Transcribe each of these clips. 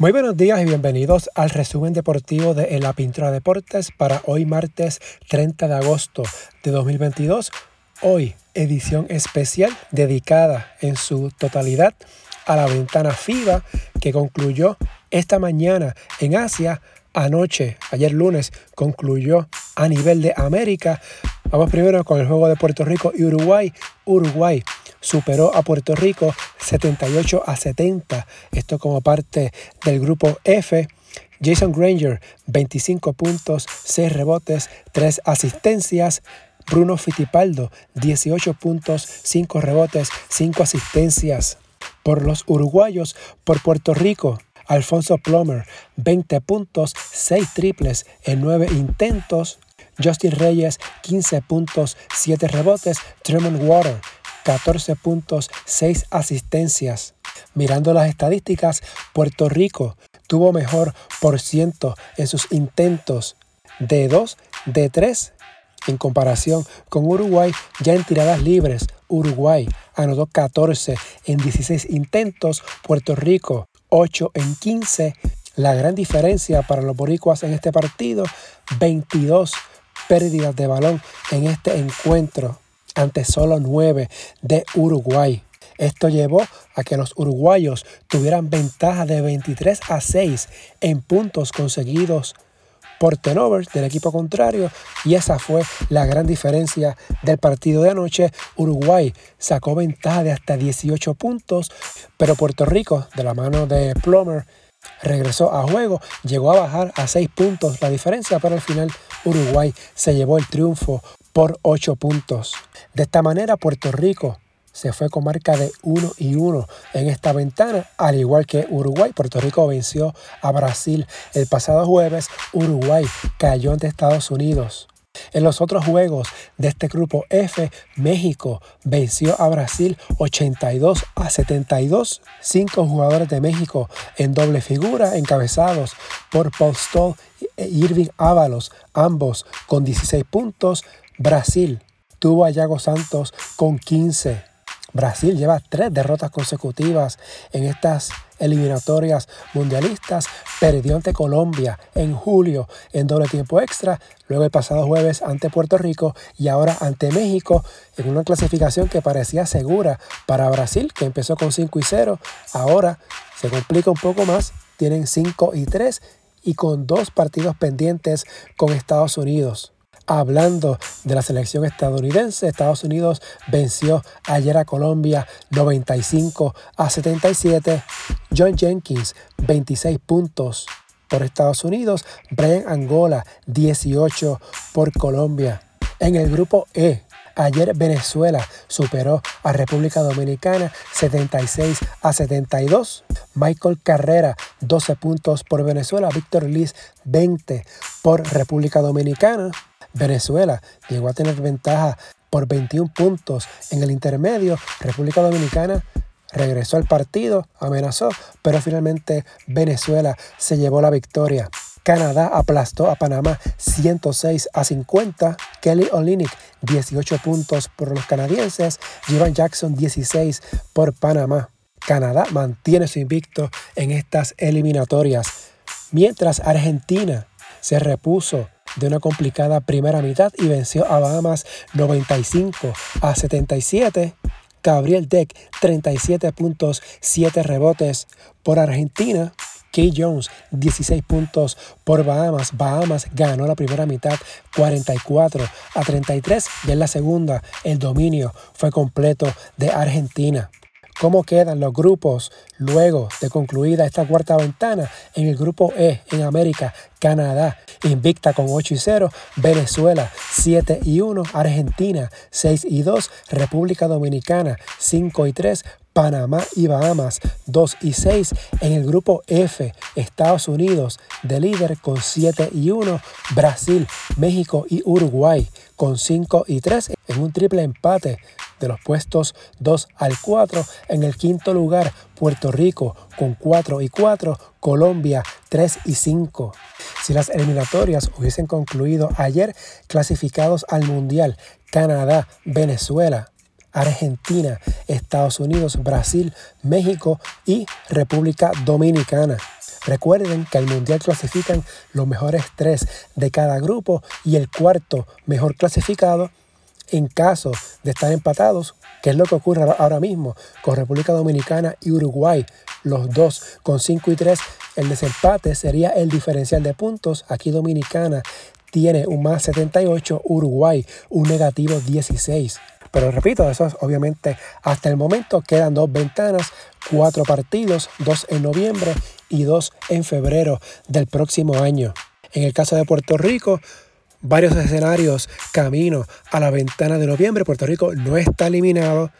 Muy buenos días y bienvenidos al resumen deportivo de La Pintura Deportes para hoy martes 30 de agosto de 2022. Hoy edición especial dedicada en su totalidad a la ventana FIBA que concluyó esta mañana en Asia. Anoche, ayer lunes, concluyó a nivel de América. Vamos primero con el juego de Puerto Rico y Uruguay. Uruguay superó a Puerto Rico 78 a 70. Esto como parte del grupo F. Jason Granger, 25 puntos, 6 rebotes, 3 asistencias. Bruno Fittipaldo, 18 puntos, 5 rebotes, 5 asistencias. Por los uruguayos, por Puerto Rico, Alfonso Plomer, 20 puntos, 6 triples en 9 intentos. Justin Reyes, 15 puntos, 7 rebotes. Tremont Water, 14 puntos, 6 asistencias. Mirando las estadísticas, Puerto Rico tuvo mejor por ciento en sus intentos de 2, de 3, en comparación con Uruguay ya en tiradas libres. Uruguay anotó 14 en 16 intentos, Puerto Rico 8 en 15. La gran diferencia para los boricuas en este partido, 22 pérdidas de balón en este encuentro ante solo 9 de Uruguay. Esto llevó a que los uruguayos tuvieran ventaja de 23 a 6 en puntos conseguidos por tenovers del equipo contrario y esa fue la gran diferencia del partido de anoche. Uruguay sacó ventaja de hasta 18 puntos, pero Puerto Rico, de la mano de Plummer, regresó a juego, llegó a bajar a 6 puntos la diferencia, pero al final Uruguay se llevó el triunfo por 8 puntos. De esta manera Puerto Rico se fue con marca de 1 y 1 en esta ventana, al igual que Uruguay. Puerto Rico venció a Brasil el pasado jueves. Uruguay cayó ante Estados Unidos. En los otros juegos de este grupo F, México venció a Brasil 82 a 72. Cinco jugadores de México en doble figura, encabezados por Paul Stoll e Irving Ábalos, ambos con 16 puntos. Brasil tuvo a Yago Santos con 15. Brasil lleva tres derrotas consecutivas en estas eliminatorias mundialistas. Perdió ante Colombia en julio en doble tiempo extra, luego el pasado jueves ante Puerto Rico y ahora ante México en una clasificación que parecía segura para Brasil, que empezó con 5 y 0. Ahora se complica un poco más, tienen 5 y 3 y con dos partidos pendientes con Estados Unidos. Hablando de la selección estadounidense, Estados Unidos venció ayer a Colombia 95 a 77. John Jenkins, 26 puntos por Estados Unidos. Brian Angola, 18 por Colombia. En el grupo E, Ayer Venezuela superó a República Dominicana 76 a 72. Michael Carrera 12 puntos por Venezuela. Víctor Liz 20 por República Dominicana. Venezuela llegó a tener ventaja por 21 puntos en el intermedio. República Dominicana regresó al partido, amenazó, pero finalmente Venezuela se llevó la victoria. Canadá aplastó a Panamá 106 a 50. Kelly Olynyk 18 puntos por los canadienses. Jivan Jackson 16 por Panamá. Canadá mantiene su invicto en estas eliminatorias. Mientras Argentina se repuso de una complicada primera mitad y venció a Bahamas 95 a 77. Gabriel Deck 37 puntos, 7 rebotes por Argentina. Key Jones 16 puntos por Bahamas. Bahamas ganó la primera mitad 44 a 33 y en la segunda el dominio fue completo de Argentina cómo quedan los grupos luego de concluida esta cuarta ventana. En el grupo E, en América, Canadá invicta con 8 y 0, Venezuela 7 y 1, Argentina 6 y 2, República Dominicana 5 y 3, Panamá y Bahamas 2 y 6. En el grupo F, Estados Unidos de líder con 7 y 1. Brasil, México y Uruguay con 5 y 3 en un triple empate de los puestos 2 al 4. En el quinto lugar, Puerto Rico con 4 y 4, Colombia 3 y 5. Si las eliminatorias hubiesen concluido ayer, clasificados al Mundial, Canadá, Venezuela, Argentina, Estados Unidos, Brasil, México y República Dominicana. Recuerden que al Mundial clasifican los mejores tres de cada grupo y el cuarto mejor clasificado en caso de estar empatados, que es lo que ocurre ahora mismo con República Dominicana y Uruguay, los dos con 5 y 3, el desempate sería el diferencial de puntos. Aquí Dominicana tiene un más 78, Uruguay un negativo 16. Pero repito, eso es obviamente hasta el momento quedan dos ventanas, cuatro partidos, dos en noviembre y dos en febrero del próximo año. En el caso de Puerto Rico, varios escenarios camino a la ventana de noviembre. Puerto Rico no está eliminado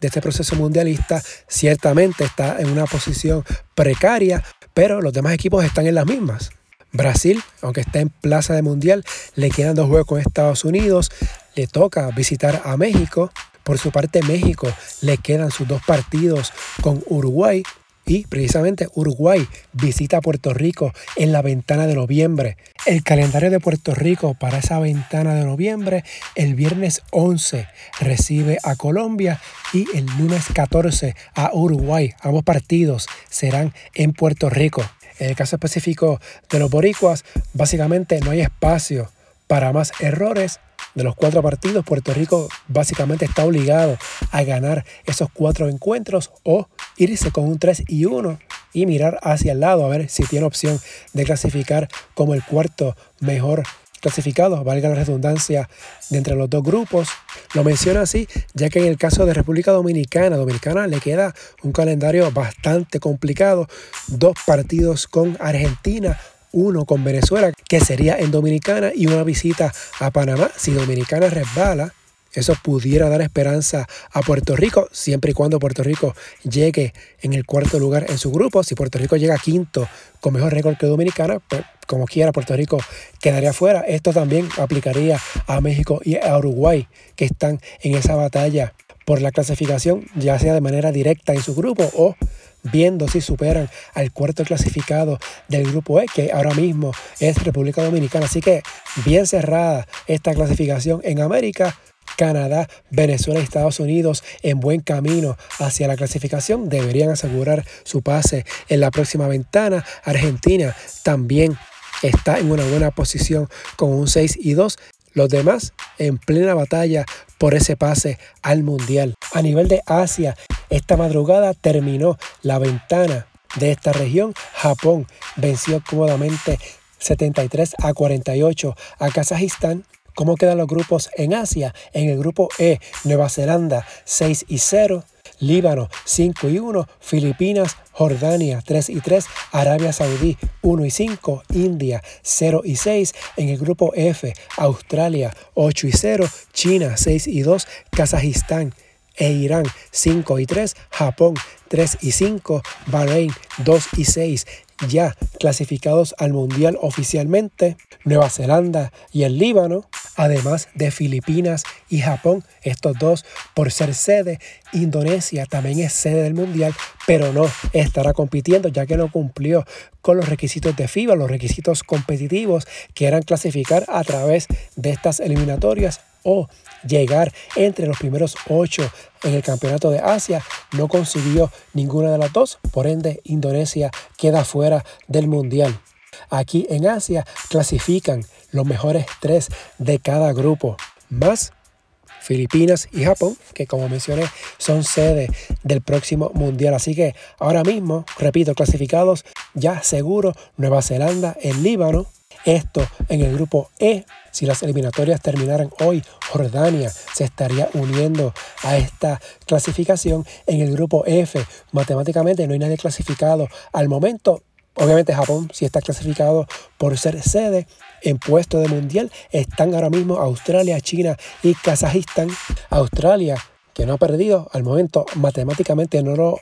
de este proceso mundialista, ciertamente está en una posición precaria, pero los demás equipos están en las mismas. Brasil, aunque está en plaza de mundial, le quedan dos juegos con Estados Unidos, le toca visitar a México. Por su parte, México le quedan sus dos partidos con Uruguay y precisamente Uruguay visita Puerto Rico en la ventana de noviembre. El calendario de Puerto Rico para esa ventana de noviembre, el viernes 11 recibe a Colombia y el lunes 14 a Uruguay. Ambos partidos serán en Puerto Rico. En el caso específico de los boricuas, básicamente no hay espacio para más errores de los cuatro partidos, Puerto Rico básicamente está obligado a ganar esos cuatro encuentros o irse con un 3 y 1 y mirar hacia el lado a ver si tiene opción de clasificar como el cuarto mejor clasificado, valga la redundancia, de entre los dos grupos. Lo menciono así, ya que en el caso de República Dominicana, Dominicana le queda un calendario bastante complicado, dos partidos con Argentina, uno con Venezuela, que sería en Dominicana, y una visita a Panamá. Si Dominicana resbala, eso pudiera dar esperanza a Puerto Rico, siempre y cuando Puerto Rico llegue en el cuarto lugar en su grupo. Si Puerto Rico llega quinto con mejor récord que Dominicana, pues como quiera Puerto Rico quedaría fuera. Esto también aplicaría a México y a Uruguay, que están en esa batalla por la clasificación, ya sea de manera directa en su grupo o viendo si superan al cuarto clasificado del grupo E, que ahora mismo es República Dominicana. Así que bien cerrada esta clasificación en América. Canadá, Venezuela y Estados Unidos en buen camino hacia la clasificación deberían asegurar su pase en la próxima ventana. Argentina también está en una buena posición con un 6 y 2 los demás en plena batalla por ese pase al Mundial. A nivel de Asia, esta madrugada terminó la ventana de esta región. Japón venció cómodamente 73 a 48 a Kazajistán. ¿Cómo quedan los grupos en Asia? En el grupo E, Nueva Zelanda 6 y 0, Líbano 5 y 1, Filipinas, Jordania 3 y 3, Arabia Saudí 1 y 5, India 0 y 6, en el grupo F, Australia 8 y 0, China 6 y 2, Kazajistán e Irán 5 y 3, Japón 3 y 5, Bahrein 2 y 6, ya clasificados al Mundial oficialmente, Nueva Zelanda y el Líbano, además de Filipinas y Japón, estos dos por ser sede. Indonesia también es sede del Mundial, pero no estará compitiendo ya que no cumplió con los requisitos de FIBA, los requisitos competitivos que eran clasificar a través de estas eliminatorias o llegar entre los primeros ocho en el campeonato de Asia. No consiguió ninguna de las dos, por ende Indonesia queda fuera del mundial. Aquí en Asia clasifican los mejores tres de cada grupo, más Filipinas y Japón, que como mencioné son sede del próximo mundial. Así que ahora mismo, repito, clasificados ya seguro Nueva Zelanda, el Líbano, esto en el grupo E. Si las eliminatorias terminaran hoy, Jordania se estaría uniendo a esta clasificación en el grupo F. Matemáticamente no hay nadie clasificado al momento. Obviamente Japón sí está clasificado por ser sede en puesto de mundial. Están ahora mismo Australia, China y Kazajistán. Australia, que no ha perdido al momento, matemáticamente no, lo,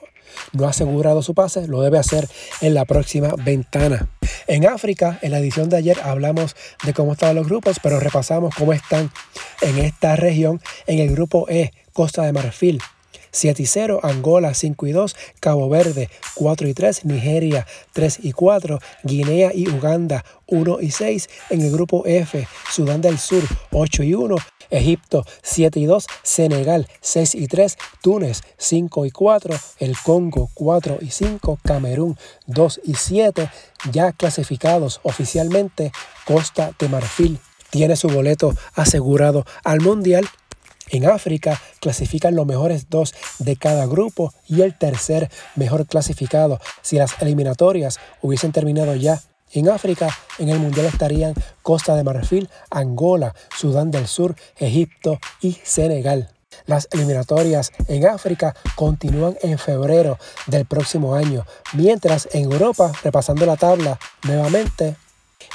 no ha asegurado su pase, lo debe hacer en la próxima ventana. En África, en la edición de ayer hablamos de cómo estaban los grupos, pero repasamos cómo están en esta región. En el grupo E, Costa de Marfil, 7 y 0, Angola 5 y 2, Cabo Verde 4 y 3, Nigeria 3 y 4, Guinea y Uganda 1 y 6, en el grupo F, Sudán del Sur 8 y 1, Egipto 7 y 2, Senegal 6 y 3, Túnez 5 y 4, el Congo 4 y 5, Camerún 2 y 7, ya clasificados oficialmente, Costa de Marfil tiene su boleto asegurado al Mundial. En África clasifican los mejores dos de cada grupo y el tercer mejor clasificado. Si las eliminatorias hubiesen terminado ya en África, en el Mundial estarían Costa de Marfil, Angola, Sudán del Sur, Egipto y Senegal. Las eliminatorias en África continúan en febrero del próximo año, mientras en Europa, repasando la tabla nuevamente,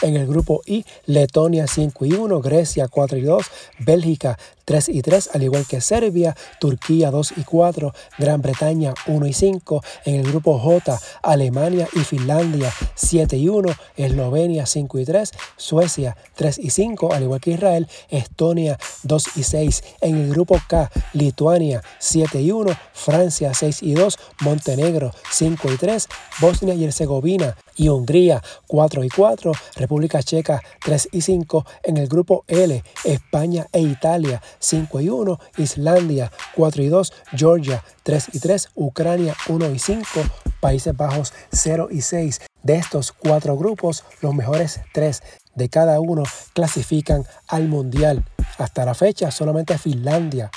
en el grupo I, Letonia 5 y 1, Grecia 4 y 2, Bélgica 3 y 3, al igual que Serbia, Turquía 2 y 4, Gran Bretaña 1 y 5, en el grupo J, Alemania y Finlandia 7 y 1, Eslovenia 5 y 3, Suecia 3 y 5, al igual que Israel, Estonia 2 y 6, en el grupo K, Lituania 7 y 1, Francia 6 y 2, Montenegro 5 y 3, Bosnia y Herzegovina y Hungría 4 y 4, República Checa 3 y 5, en el grupo L, España e Italia 5 y 1, Islandia 4 y 2, Georgia 3 y 3, Ucrania 1 y 5, Países Bajos 0 y 6. De estos cuatro grupos, los mejores tres de cada uno clasifican al Mundial. Hasta la fecha, solamente Finlandia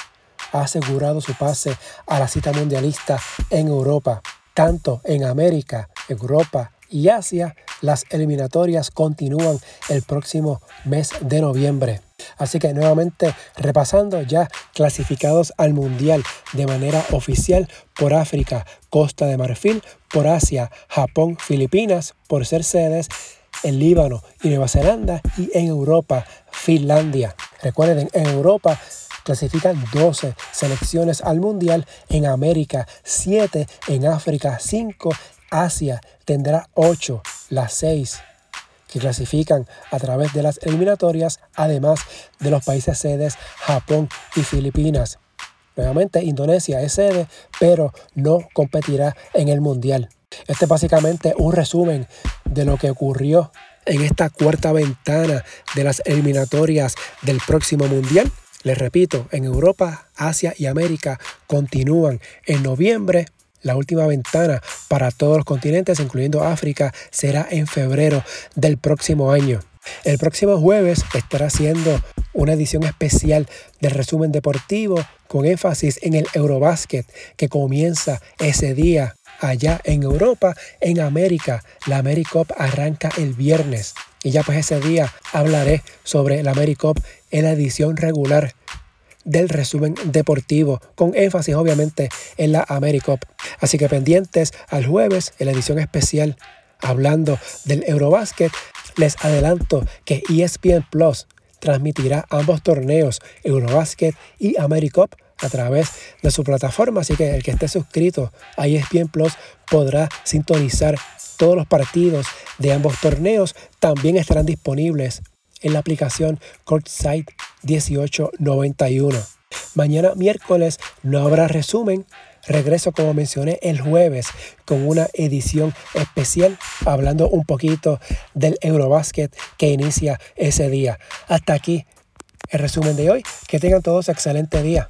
ha asegurado su pase a la cita mundialista en Europa. Tanto en América, Europa y Asia, las eliminatorias continúan el próximo mes de noviembre. Así que nuevamente repasando ya clasificados al Mundial de manera oficial por África, Costa de Marfil, por Asia, Japón, Filipinas, por ser sedes, en Líbano y Nueva Zelanda y en Europa, Finlandia. Recuerden, en Europa clasifican 12 selecciones al Mundial, en América 7, en África 5, Asia tendrá 8, las 6 que clasifican a través de las eliminatorias, además de los países sedes Japón y Filipinas. Nuevamente, Indonesia es sede, pero no competirá en el Mundial. Este es básicamente un resumen de lo que ocurrió en esta cuarta ventana de las eliminatorias del próximo Mundial. Les repito, en Europa, Asia y América continúan en noviembre la última ventana para todos los continentes, incluyendo África, será en febrero del próximo año. El próximo jueves estará haciendo una edición especial del resumen deportivo con énfasis en el Eurobasket que comienza ese día allá en Europa, en América. La AmeriCup arranca el viernes y ya pues ese día hablaré sobre la AmeriCup en la edición regular del resumen deportivo, con énfasis obviamente en la AmeriCup. Así que pendientes al jueves en la edición especial hablando del Eurobasket, les adelanto que ESPN Plus transmitirá ambos torneos, Eurobasket y AmeriCup, a través de su plataforma. Así que el que esté suscrito a ESPN Plus podrá sintonizar todos los partidos de ambos torneos. También estarán disponibles en la aplicación Courtside 1891. Mañana miércoles no habrá resumen. Regreso, como mencioné, el jueves con una edición especial hablando un poquito del Eurobasket que inicia ese día. Hasta aquí el resumen de hoy. Que tengan todos excelente día.